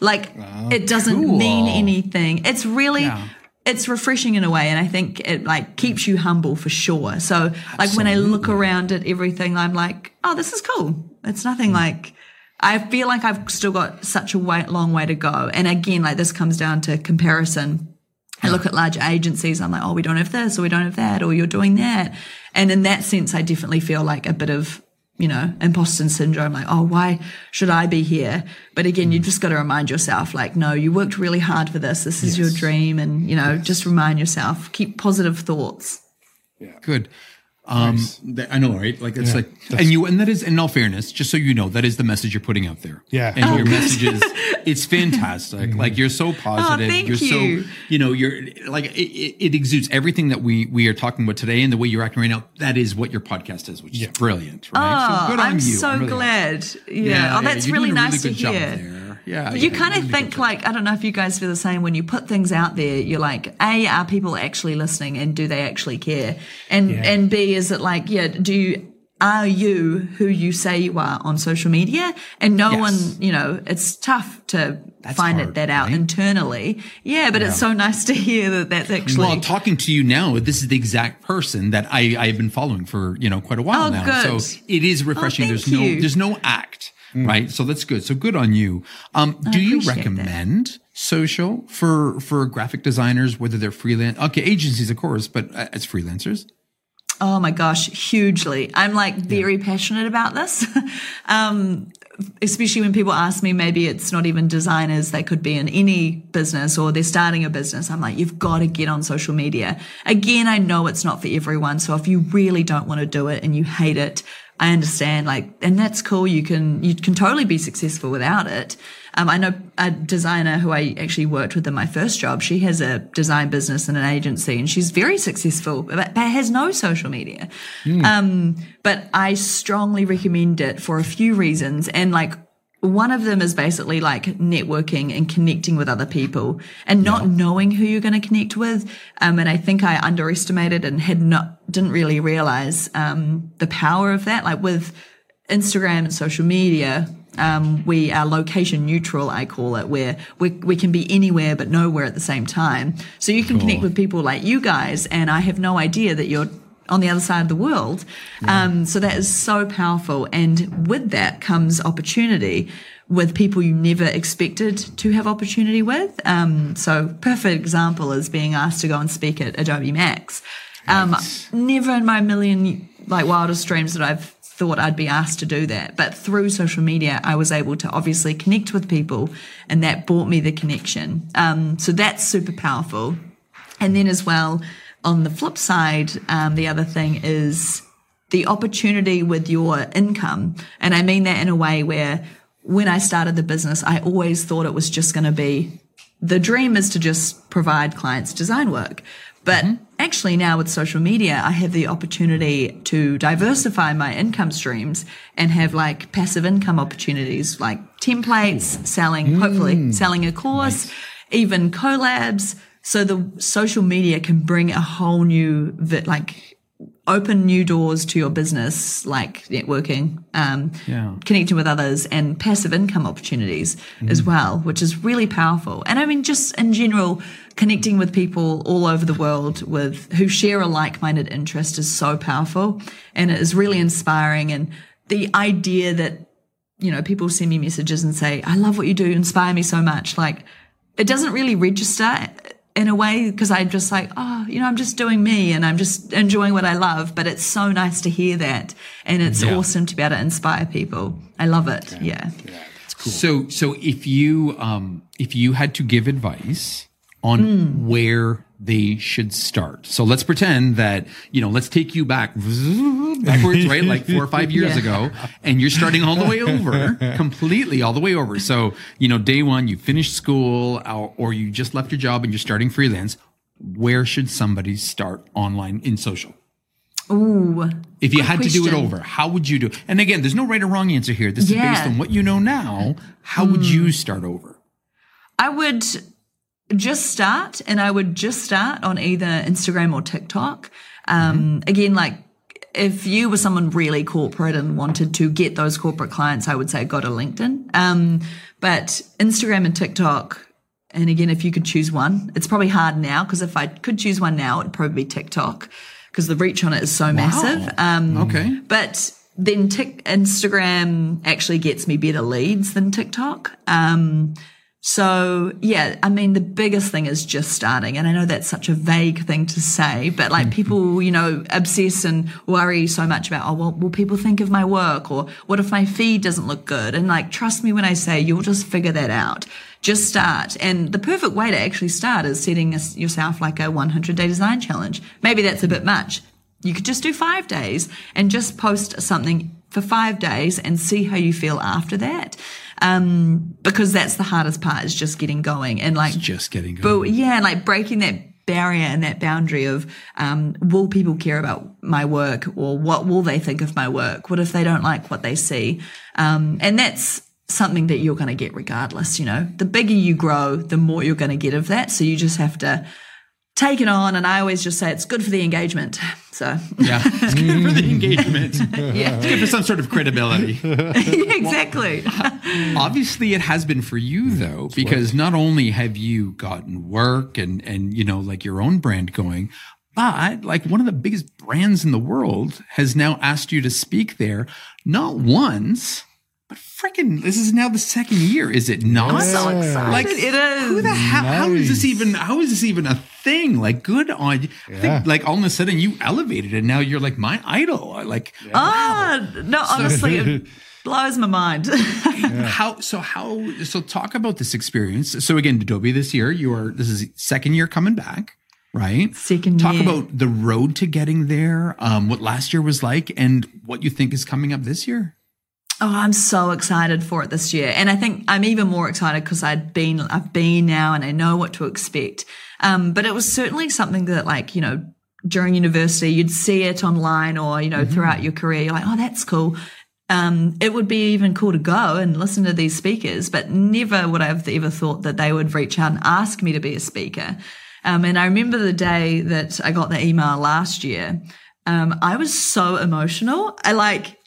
like it doesn't cool. mean anything. It's really Yeah. it's refreshing in a way and I think it like keeps you humble for sure. So like when I look around at everything I'm like, oh this is cool. It's nothing hmm. like I feel like I've still got such a way, long way to go. And again, like this comes down to comparison. I look at large agencies, I'm like, oh, we don't have this or we don't have that or you're doing that. And in that sense, I definitely feel like a bit of, you know, imposter syndrome, like, oh, why should I be here? But again, you mm. just got to remind yourself, like, no, you worked really hard for this. This is your dream. And, you know, just remind yourself, keep positive thoughts. Yeah. Good. Um, th- I know, right? Like it's like, and you, and that is, in all fairness, just so you know, that is the message you're putting out there. Yeah. and Oh, your message is, it's fantastic. Like you're so positive. thank you're you. so, you know, you're like it, it, it exudes everything that we we are talking about today, and the way you're acting right now. That is what your podcast is, which is brilliant. Right? Oh, good on I'm you. so really glad. Yeah. Yeah, oh, that's you're really nice good to job hear. Yeah, you yeah, kind of think like I don't know if you guys feel the same when you put things out there. You're like, a are people actually listening, and do they actually care? And and b is it like, yeah, do you are you who you say you are on social media? And no Yes. one, you know, it's tough to find hard, it that out right? internally. Yeah, but it's so nice to hear that that's actually. Well, talking to you now, this is the exact person that I I've been following for you know quite a while Oh, now. good. So it is oh, refreshing. thank there's no there's no act, right? So that's good. So good on you. Um, do you appreciate that. recommend social for for graphic designers, whether they're freelance? Okay, agencies of course, but uh, as freelancers. Oh my gosh, hugely. I'm like very passionate about this. um, especially when people ask me, maybe it's not even designers, they could be in any business or they're starting a business. I'm like, you've got to get on social media. Again, I know it's not for everyone. So if you really don't want to do it and you hate it, I understand like, and that's cool. You can, you can totally be successful without it. Um, I know a designer who I actually worked with in my first job. She has a design business and an agency, and she's very successful, but, but has no social media. Um, but I strongly recommend it for a few reasons, and like one of them is basically like networking and connecting with other people, and not knowing who you're going to connect with. Um, and I think I underestimated and had not didn't really realize um, the power of that. Like with Instagram and social media, um, we are location neutral, I call it, where we, we can be anywhere but nowhere at the same time. So you can connect with people like you guys, and I have no idea that you're on the other side of the world. Um, so that is so powerful. And with that comes opportunity with people you never expected to have opportunity with. Um, so perfect example is being asked to go and speak at Adobe Max. Um, never in my million like wildest dreams that I've thought I'd be asked to do that. But through social media, I was able to obviously connect with people and that brought me the connection. Um, so that's super powerful. And then as well, on the flip side, um, the other thing is the opportunity with your income. And I mean that in a way where when I started the business, I always thought it was just going to be the dream is to just provide clients design work. But actually now with social media, I have the opportunity to diversify my income streams and have like passive income opportunities like templates, selling, hopefully selling a course, even collabs. So the social media can bring a whole new, like open new doors to your business, like networking, um, Yeah. connecting with others, and passive income opportunities as well, which is really powerful. And I mean, just in general, connecting with people all over the world with who share a like-minded interest is so powerful, and it is really inspiring. And the idea that you know people send me messages and say, "I love what you do, you inspire me so much," like it doesn't really register in a way because I'm just like, oh, you know, I'm just doing me and I'm just enjoying what I love. But it's so nice to hear that, and it's Yeah. awesome to be able to inspire people. I love it. Yeah. Yeah. Cool. So so if you um if you had to give advice on Hmm. where they should start. So let's pretend that, you know, let's take you back backwards, right? Like four or five years Yeah. ago, and you're starting all the way over, completely all the way over. So, you know, day one, you finished school or, or you just left your job and you're starting freelance. Where should somebody start online in social? Ooh. If you had to do it over, how would you do? It? And again, there's no right or wrong answer here. This is Yeah. Hmm. based on what you know now. How would you start over? I would just start and I would just start on either Instagram or TikTok. Um, Again, like if you were someone really corporate and wanted to get those corporate clients, I would say go to LinkedIn. Um, but Instagram and TikTok, and again, if you could choose one, it's probably hard now because if I could choose one now, it'd probably be TikTok because the reach on it is so massive. Um, Okay. but then Tik Instagram actually gets me better leads than TikTok. Um, so yeah, I mean, the biggest thing is just starting. And I know that's such a vague thing to say, but like mm-hmm. people, you know, obsess and worry so much about, oh, well, will people think of my work? Or what if my feed doesn't look good? And like, trust me when I say you'll just figure that out. Just start. And the perfect way to actually start is setting yourself like a 100 day design challenge. Maybe that's a bit much. You could just do five days and just post something for five days and see how you feel after that. Um, because that's the hardest part is just getting going and like, Just getting but yeah, and like breaking that barrier and that boundary of, um, will people care about my work or what will they think of my work? What if they don't like what they see? Um, and that's, something that you're going to get regardless. You know, the bigger you grow, the more you're going to get of that. So you just have to take it on. And I always just say it's good for the engagement. So Yeah, it's good for the engagement. yeah, It's good for some sort of credibility. exactly. Obviously, it has been for you though, because not only have you gotten work and and you know like your own brand going, but like one of the biggest brands in the world has now asked you to speak there, not once. But freaking, this is now the second year, is it not? I'm so excited. Like, it is. Who the hell? How is this even? How is this even a thing? Like, good on you. I think, like, all of a sudden you elevated, and now you're like my idol. Like, Ah, no, honestly, it blows my mind. how? So how? So talk about this experience. So again, Adobe this year, you are this is second year coming back, right? Second Talk year. about the road to getting there. Um, what last year was like, and what you think is coming up this year. Oh, I'm so excited for it this year. And I think I'm even more excited because I'd been, I've been now and I know what to expect. Um, but it was certainly something that like, you know, during university, you'd see it online or, you know, throughout your career, you're like, oh, that's cool. Um, it would be even cool to go and listen to these speakers, but never would I have ever thought that they would reach out and ask me to be a speaker. Um, and I remember the day that I got the email last year. Um, I was so emotional. I like,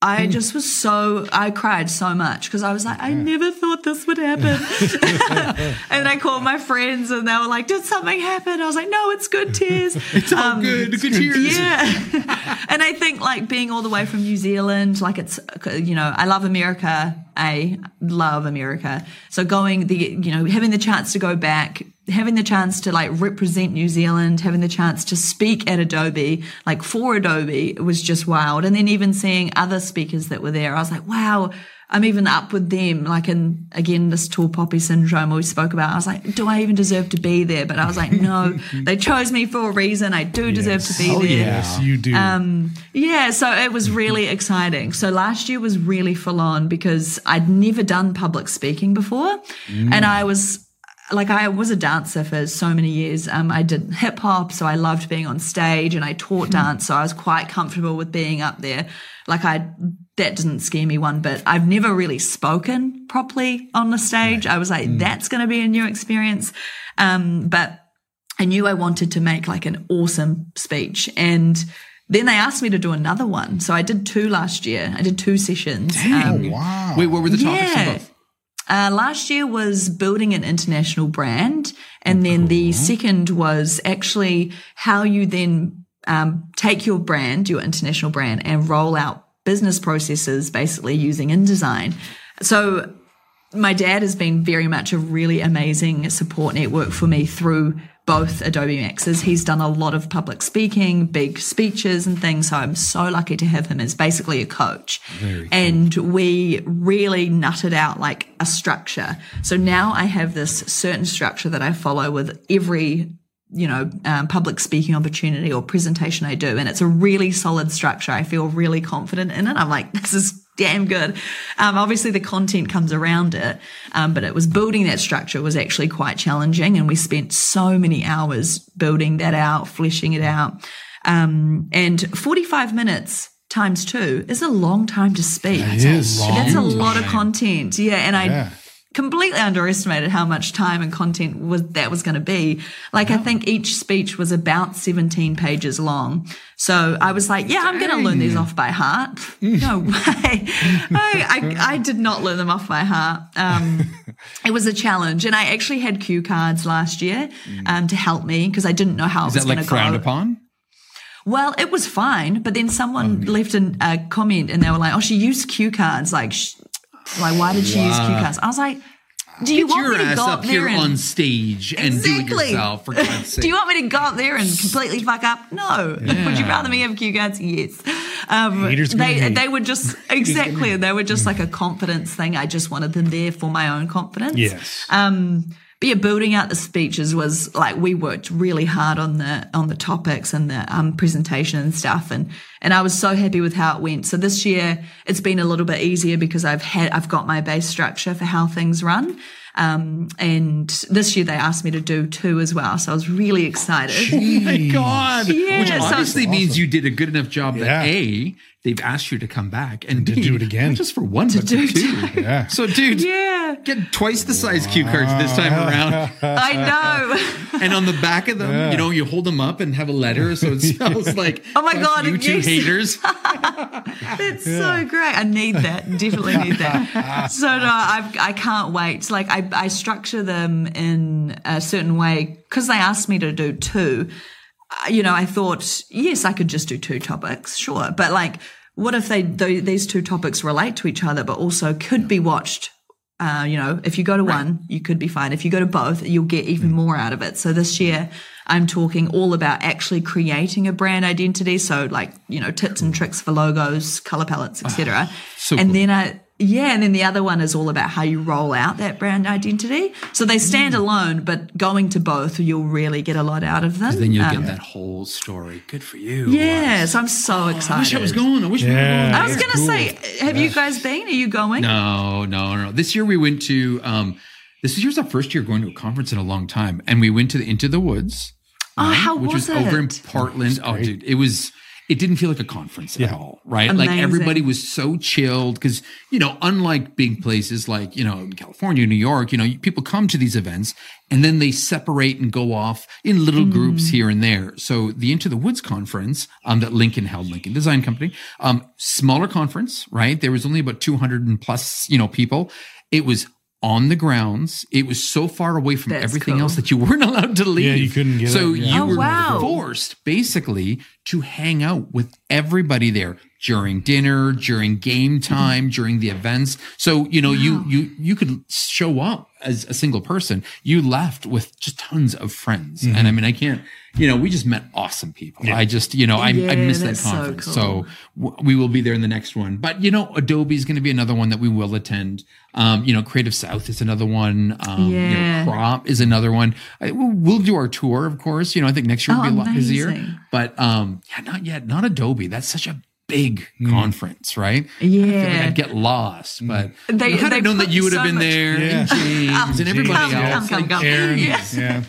I hmm. just was so, I cried so much because I was like, I never thought this would happen. and I called my friends and they were like, Did something happen? I was like, No, it's good tears. It's all um, good. Good cheers. Yeah. and I think like being all the way from New Zealand, like it's, you know, I love America. I love America. So going the, you know, having the chance to go back, having the chance to like represent New Zealand, having the chance to speak at Adobe, like for Adobe it was just wild. And then even seeing other speakers that were there, I was like, wow. I'm even up with them, like in again this tall poppy syndrome we spoke about. I was like, do I even deserve to be there? But I was like, no, they chose me for a reason. I do deserve to be Oh, there. Yes, you do. Um, yeah, so it was really exciting. So last year was really full on because I'd never done public speaking before. And I was like, I was a dancer for so many years. Um, I did hip hop, so I loved being on stage and I taught dance. So I was quite comfortable with being up there. Like I, that didn't scare me one bit. I've never really spoken properly on the stage. I was like, that's going to be a new experience. Um, but I knew I wanted to make like an awesome speech and then they asked me to do another one. So I did two last year. I did two sessions. Dang. Um, Wow. Wait, what were the topics Yeah. of both? uh, last year was building an international brand. And then the second was actually how you then um, take your brand, your international brand, and roll out business processes basically using InDesign. So my dad has been very much a really amazing support network for me through both Adobe Maxes. He's done a lot of public speaking, big speeches and things. So I'm so lucky to have him as basically a coach. And we really nutted out like a structure. So now I have this certain structure that I follow with every you know, um, public speaking opportunity or presentation I do. And it's a really solid structure. I feel really confident in it. I'm like, this is damn good. Um, obviously the content comes around it. Um, but it was building that structure was actually quite challenging. And we spent so many hours building that out, fleshing it out. Um, and 45 minutes times two is a long time to speak. It is. That's a lot of content. Yeah. And I, Yeah. Completely underestimated how much time and content was that was going to be. Like I think each speech was about 17 pages long. So I was like, yeah, I'm going to learn these off by heart. No way. I, I, I did not learn them off by heart. Um, it was a challenge. And I actually had cue cards last year um, to help me because I didn't know how Is it was that going like to go. frowned upon? Well, it was fine, but then someone left an, a comment and they were like, "Oh, she used cue cards. Like, sh- like why did she use cue cards?" I was like, "Do you Get want me to go up up here there and on stage and do it yourself, for God's sake. do you want me to go up there and completely fuck up? No. Would you rather me have cue cards? Yes. Um, they they were just exactly they were just like a confidence thing. I just wanted them there for my own confidence. Yes. Um, but yeah, building out the speeches was like we worked really hard on the on the topics and the um, presentation and stuff, and and I was so happy with how it went. So this year it's been a little bit easier because I've had I've got my base structure for how things run. Um, and this year they asked me to do two as well, so I was really excited. Oh my God. Yeah, Which so- obviously means you did a good enough job Yeah. that A, they've asked you to come back and to B, do it again. Just for one, but do for two. Yeah. So, dude, Yeah, get twice the size cue cards this time around. I know. and on the back of them, you know, you hold them up and have a letter so it smells like Oh my God, you two yes. haters. It's so great. I need that. Definitely need that. so no, I've, I can't wait. Like I, I structure them in a certain way because they asked me to do two. uh, You know, I thought yes, I could just do two topics, sure. But like, what if they th- these two topics relate to each other, but also could be watched? Uh, you know, if you go to one, you could be fine. If you go to both, you'll get even more out of it. So this year, I'm talking all about actually creating a brand identity. So like, you know, tips and tricks for logos, color palettes, etc. so and cool. then I, yeah, and then the other one is all about how you roll out that brand identity. So they stand alone, but going to both, you'll really get a lot out of them. Then you'll Um, get that whole story. Good for you. Yeah, so I'm so excited. I wish I was going. I wish we were going. I was going to cool. say, have you guys been? Are you going? No, no, no. This year we went to um this year's our first year going to a conference in a long time. And we went to the Into the Woods. Oh, how which was was, over in? Portland. Oh, dude, it was. It didn't feel like a conference at all, right? Like everybody was so chilled because you know, unlike big places like you know California, New York, you know, people come to these events and then they separate and go off in little Mm. groups here and there. So the Into the Woods conference um, that Lincoln held, Lincoln Design Company, um, smaller conference, right? There was only about two hundred and plus, you know, people. It was on the grounds. It was so far away from That's everything cool. else that you weren't allowed to leave. Yeah, you couldn't get So out, yeah. you Oh, were wow. forced basically to hang out with everybody there during dinner, during game mm-hmm. time, during the events. So, you know, you you you could show up as a single person. You left with just tons of friends. And I mm-hmm. mean, I can't, you know, we just met awesome people. I just, you know, I, I Yeah, missed that that's so conference. cool. So w- we will be there in the next one. But, you know, Adobe is going to be another one that we will attend. Um, you know, Creative South is another one. Um, Yeah. you know, Crop is another one. I, we'll, we'll do our tour, of course. You know, I think next year will Oh, be a lot busier. But um, yeah, not yet. Not Adobe. That's such a big Mm. conference, right? I feel like Yeah. I'd get lost, but They- had they I known that you would have so been much- there, Yeah. and James, and everybody Come, else. come, come, like, come. Aaron, Yeah. yeah.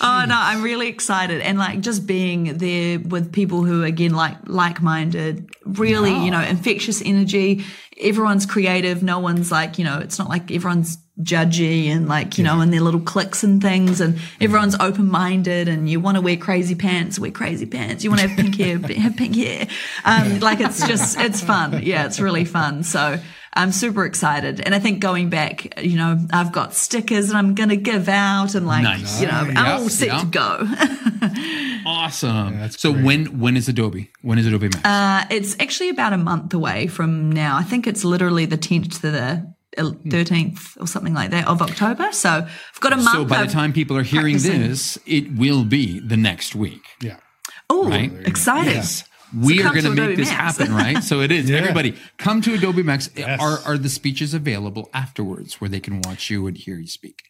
Oh no, I'm really excited, and like just being there with people who again like like-minded, really you know infectious energy. Everyone's creative. No one's like you know. It's not like everyone's judgy and like you know and their little cliques and things. And everyone's open-minded and you want to wear crazy pants wear crazy pants. You want to have pink hair have pink hair. Um, like it's just it's fun. Yeah it's really fun. So I'm super excited. And I think going back, you know, I've got stickers and I'm going to give out and like, Nice. you know, I'm Yeah, all set yeah. to go. Awesome. so when when is Adobe? When is Adobe Max? Uh, it's actually about a month away from now. I think it's literally the 10th to the 13th or something like that of October. So I've got a month. so by the time people are hearing practicing. this, it will be the next week. Yeah. Oh, right? exciting. Yes. We are going to to make Adobe this Max. happen, right? So it is. Everybody, come to Adobe Max. Yes. Are are the speeches available afterwards where they can watch you and hear you speak?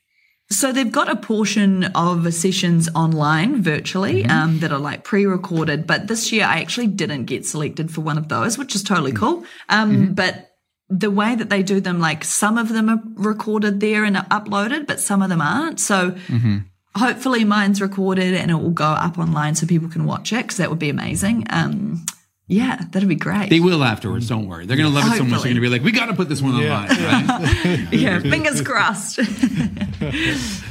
So they've got a portion of sessions online virtually um, that are like pre-recorded, but this year I actually didn't get selected for one of those, which is totally cool. Um, But the way that they do them, like some of them are recorded there and are uploaded, but some of them aren't. So hopefully mine's recorded and it will go up online so people can watch it because that would be amazing. Um, yeah, that'd be great. They will afterwards. Don't worry. They're going to love it so much. They're going to be like, we got to put this one online. Right? yeah, fingers crossed.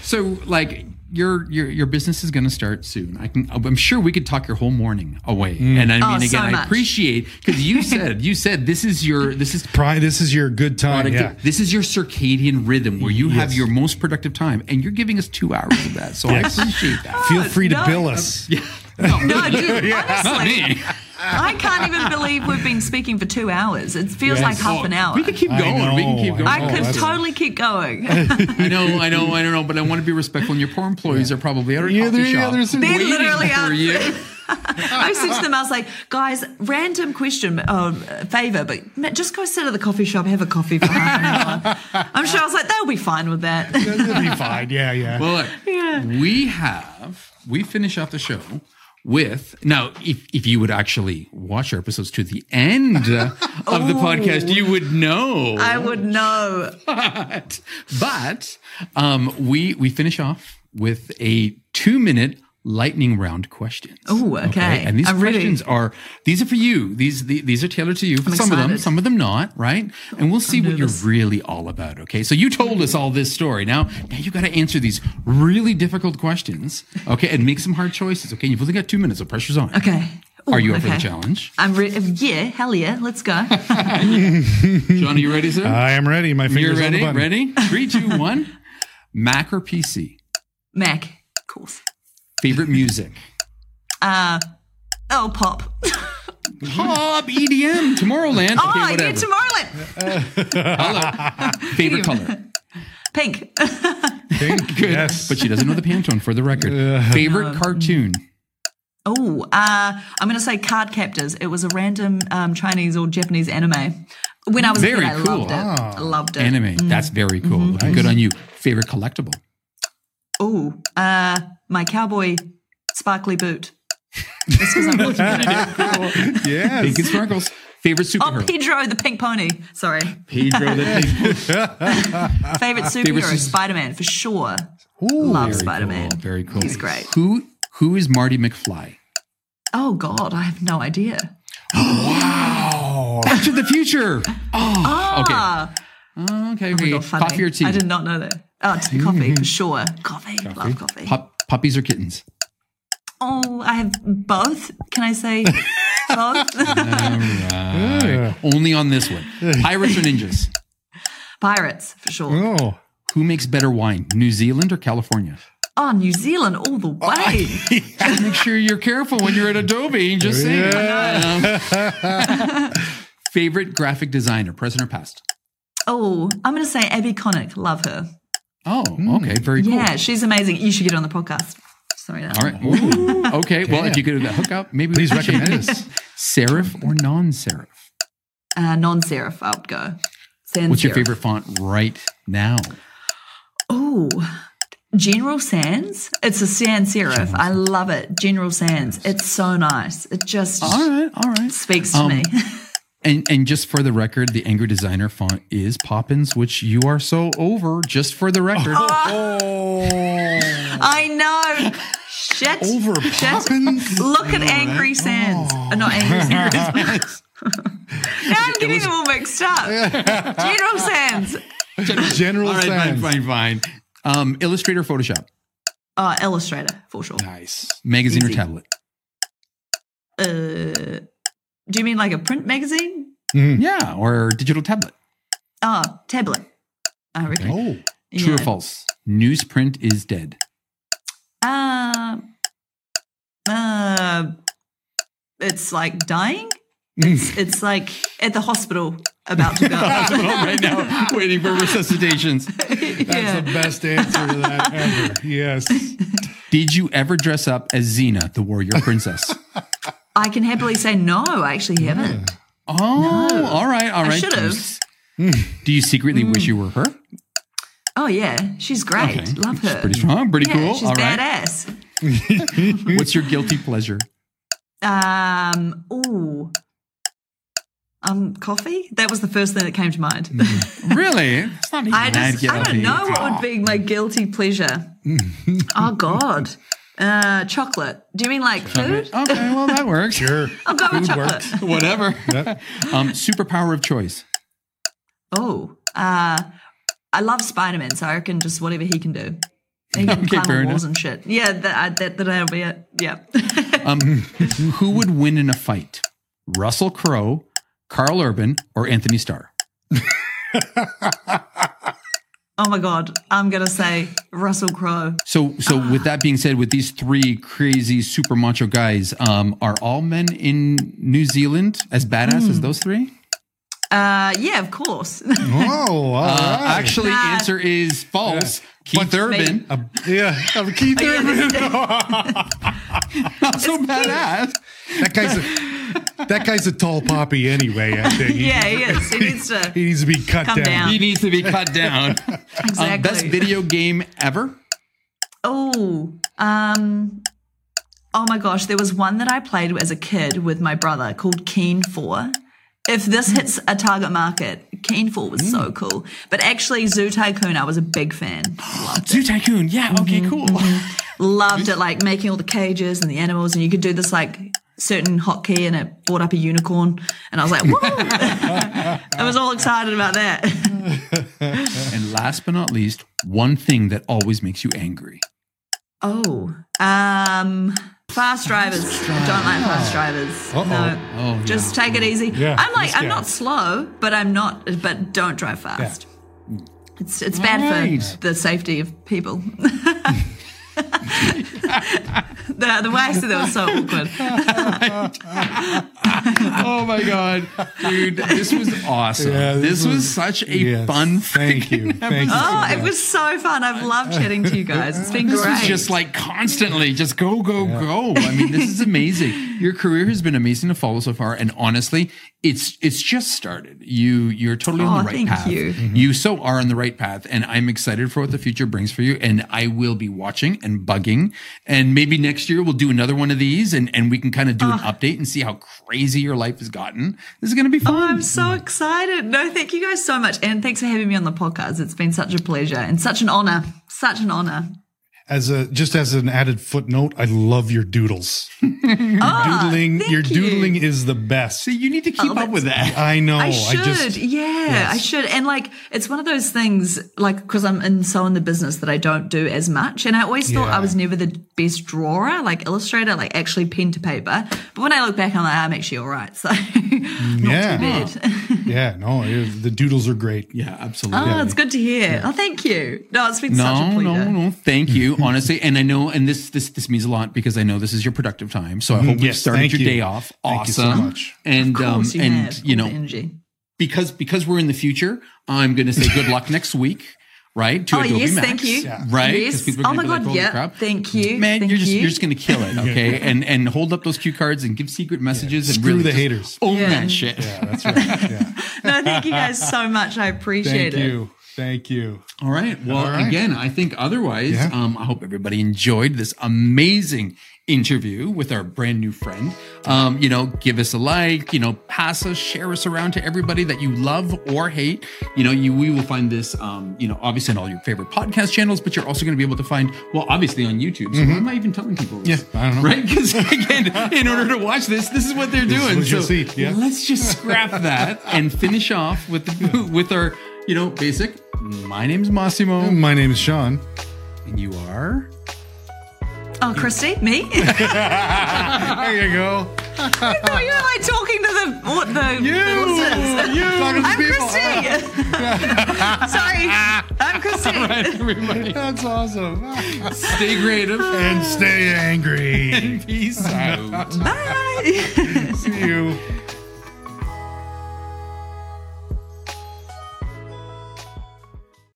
So, like, your your your business is going to start soon. I can. I'm sure we could talk your whole morning away. Mm. And I mean, Oh, so again, I appreciate because you said you said this is your this is Pri- this is your good time. Yeah. This is your circadian rhythm where you have your most productive time, and you're giving us two hours of that. So Yes. I appreciate that. Feel free to no. bill us. no, dude, Not honestly, me. I can't even believe we've been speaking for two hours. It feels Yes. like half an hour. We can keep I going. we can keep going. I I could totally keep going. I know, I know, I don't know, but I want to be respectful. And your poor employees are probably at a Yeah, coffee they're- yeah, shop they're some- They're literally for out you. there. I said to them, I was like, guys, random question, uh, favor, but just go sit at the coffee shop, have a coffee for half an hour. I'm sure I was like, they'll be fine with that. they'll be fine. Yeah, yeah. Well, look, Yeah. we have we finish off the show with now. If if you would actually watch our episodes to the end of the podcast, you would know. I would know. but but um, we we finish off with a two minute lightning round questions. Oh, okay. And these I'm ready. questions are these are for you. These the, these are tailored to you. For some of them, some of them not. Right. And we'll see what nervous. you're really all about. Okay. So you told us all this story. Now now you got to answer these really difficult questions. Okay, and make some hard choices. Okay. You've only got two minutes. So pressure's on. Okay. Ooh, Are you up for the challenge? I'm ready. Yeah, hell yeah. Let's go. John, are you ready, sir? I am ready. My fingers You're on the ready? button. Ready? Three, two, one. Mac or PC? Mac, of course. Favorite music? Uh, oh, pop. Pop, EDM, Tomorrowland. Oh, okay, I whatever. get Tomorrowland. Hello. Favorite color? Pink. Pink. Yes. But she doesn't know the Pantone for the record. Favorite cartoon? Oh, uh, I'm going to say Card Captors. It was a random um, Chinese or Japanese anime. When I was Very a kid, I cool. loved it. I loved it. Anime. That's very cool. Mm-hmm. Looking Good on you. Favorite collectible? Oh, uh, my cowboy sparkly boot. Just because I'm looking at it. yes. Pink and sparkles. Favorite superhero. Oh. Pedro the pink pony. Sorry. Pedro the Pink. Pony. Favorite superhero, super- Spider Man, for sure. Ooh. Love Very Spider Man. cool. Very cool. He's great. Who Who is Marty McFly? Oh, God, I have no idea. Oh. Back to the Future. Oh, okay. Oh, okay. oh. God. Coffee or tea? I did not know that. Oh, t- coffee, for sure. Coffee. Love coffee. Pup- puppies or kittens? Oh, I have both. Can I say both? Right. Only on this one. Pirates or ninjas? Pirates, for sure. Oh. Who makes better wine, New Zealand or California? Oh, New Zealand all the way. Make sure you're careful when you're at Adobe. Just saying. Um, favorite graphic designer, present or past? Oh, I'm going to say Abby Connick. Love her. Oh, okay. Very cool. Yeah, she's amazing. You should get her on the podcast. Sorry. That. All right. Ooh, okay. Well, if you could hook up, maybe Please we could change recommend us. Serif or non-serif? Uh, non-serif, I would go. Sans What's your serif. favorite font right now? Oh, General Sans. It's a sans serif. I love it. General Sans. It's so nice. It just All right. All right. speaks to Um, me. And and just for the record, the Angry Designer font is Poppins, which you are so over. Just for the record, Oh, I know. Shit. over Shit. Poppins. Look at Angry Sands. Uh, not Angry Sands. now I'm getting them all mixed up. General Sans. General all right, fine, fine, fine. Um, Illustrator, Photoshop, Uh, Illustrator, for sure. Nice. magazine Easy. or tablet. Uh, do you mean like a print magazine? Yeah, or digital tablet. Oh, tablet. I reckon. Oh, True or false? Newsprint is dead. Um, uh, it's like dying. It's, it's like at the hospital about to go. right now, waiting for resuscitations. that's yeah. the best answer to that ever. Yes. Did you ever dress up as Xena, the warrior princess? I can happily say no. I actually haven't. Oh, all right, all right. I should have. Do you secretly wish you were her? Oh yeah, she's great. Okay. Love her. Pretty strong, pretty yeah, cool. She's all right. badass. What's your guilty pleasure? Um. Ooh. Um. Coffee. That was the first thing that came to mind. Really? It's not even I just. I don't know what would be my guilty pleasure. oh God. Uh, chocolate. Do you mean like food? Okay, well that works. Sure. I'll go with Food chocolate. works. Whatever. Yeah. Um, superpower of choice. Oh. Uh, I love Spider Man, so I reckon just whatever he can do. He can Okay, fair climb on enough. walls and shit. Yeah, that, I- that that'll be it. Yeah. Um, who would win in a fight? Russell Crowe, Karl Urban, or Antony Starr? Oh my God. I'm gonna say Russell Crowe. So, so with that being said, with these three crazy super macho guys, um, are all men in New Zealand as badass Hmm. as those three? Uh, yeah, of course. Oh, all Uh, right. actually, Nah. answer is false. Keith Urban, Uh, yeah, uh, Keith Urban. not so badass. That guy's a, that guy's a tall poppy anyway. I think. He- yeah, he is. He needs to. He needs to be cut down. down. He needs to be cut down. Um, Exactly. best video game ever? Oh, um, oh my gosh, there was one that I played as a kid with my brother called Keen Four. If this hits a target market, Keen Four was so mm. cool. But actually, Zoo Tycoon, I was a big fan. Zoo Tycoon. Yeah. Okay. Mm-hmm, cool. Mm-hmm. loved it, like making all the cages and the animals, and you could do this like certain hotkey, and it brought up a unicorn, and I was like, woo! I was all excited about that. And last but not least, one thing that always makes you angry. Oh, um, fast drivers. I don't like fast oh. drivers. Uh-oh. No, Oh, yeah. just take it easy. Yeah, I'm like, I'm not slow, but I'm not. But don't drive fast. It's it's bad Right. for the safety of people. the the way I said that was so awkward. oh my god, dude, this was awesome. Yeah, this, this was, was- such a Yes. fun. Thank you. Thank you. Oh, it was so fun. I've loved chatting to you guys. It's been great. This great. was just like constantly, just go, go, go. I mean, this is amazing. Your career has been amazing to follow so far, and honestly, it's it's just started. You you're totally on Oh, the right thank path. you. Mm-hmm. You so are on the right path, and I'm excited for what the future brings for you. And I will be watching and bugging, and maybe next year we'll do another one of these, and and we can kind of do an ah. update and see how crazy your life has gotten. This is going to be fun. Oh, I'm so excited. No, thank you guys so much. And thanks for having me on the podcast. It's been such a pleasure and such an honor. Such an honor. As a just as an added footnote, I love your doodles. Ah, doodling, thank your you. doodling is the best. so you need to keep Oh, up with that. I know. I should, just yeah, I should. And like, it's one of those things, like, because I'm in so in the business that I don't do as much. And I always thought Yeah. I was never the best drawer, like illustrator, like actually pen to paper. But when I look back, I'm like, ah, I'm actually all right. So, not yeah, too bad. yeah. No, it- the doodles are great. Yeah, absolutely. oh, it's good to hear. Oh, thank you. No, it's been such a pleasure. no, no. Thank you, honestly. And I know, and this this this means a lot because I know this is your productive time. So I hope you Yes, started your you. day off Thank you so awesome. much. And Of course um you and have you know energy. because because we're in the future, I'm going to say good luck next week, right? To Oh, Adobe yes, Max, thank you. Right. Yes. people are Oh my be like, God, "Holy yeah. crap." Thank you. Man, Thank you're just you. you're just going to kill it, okay? and and hold up those cue cards and give secret messages and Screw really the haters. Own Yeah. that shit. Yeah, that's right. Yeah. No, thank you guys so much. I appreciate Thank it. you. Thank you. All right. Well, All right. again, I think otherwise, Yeah. um, I hope everybody enjoyed this amazing interview with our brand new friend. Um, you know, give us a like, you know, pass us, share us around to everybody that you love or hate. You know, you we will find this, um, you know, obviously on all your favorite podcast channels, but you're also going to be able to find, well, obviously on YouTube. So why am I even telling people this? Mm-hmm. Yeah, I don't know. Right? Because again, in order to watch this, this is what they're is doing. what so see, yeah. let's just scrap that and finish off with the, with our, you know, basic. My name's Massimo, My name is Sean. and you are. Oh, Kristy, me? There you go. I thought you were like talking to the what the You, listeners. you talking to I'm people. Kristy. Sorry, I'm Kristy. Right, everybody. That's awesome. Stay creative and stay angry. and peace out. Bye. See you.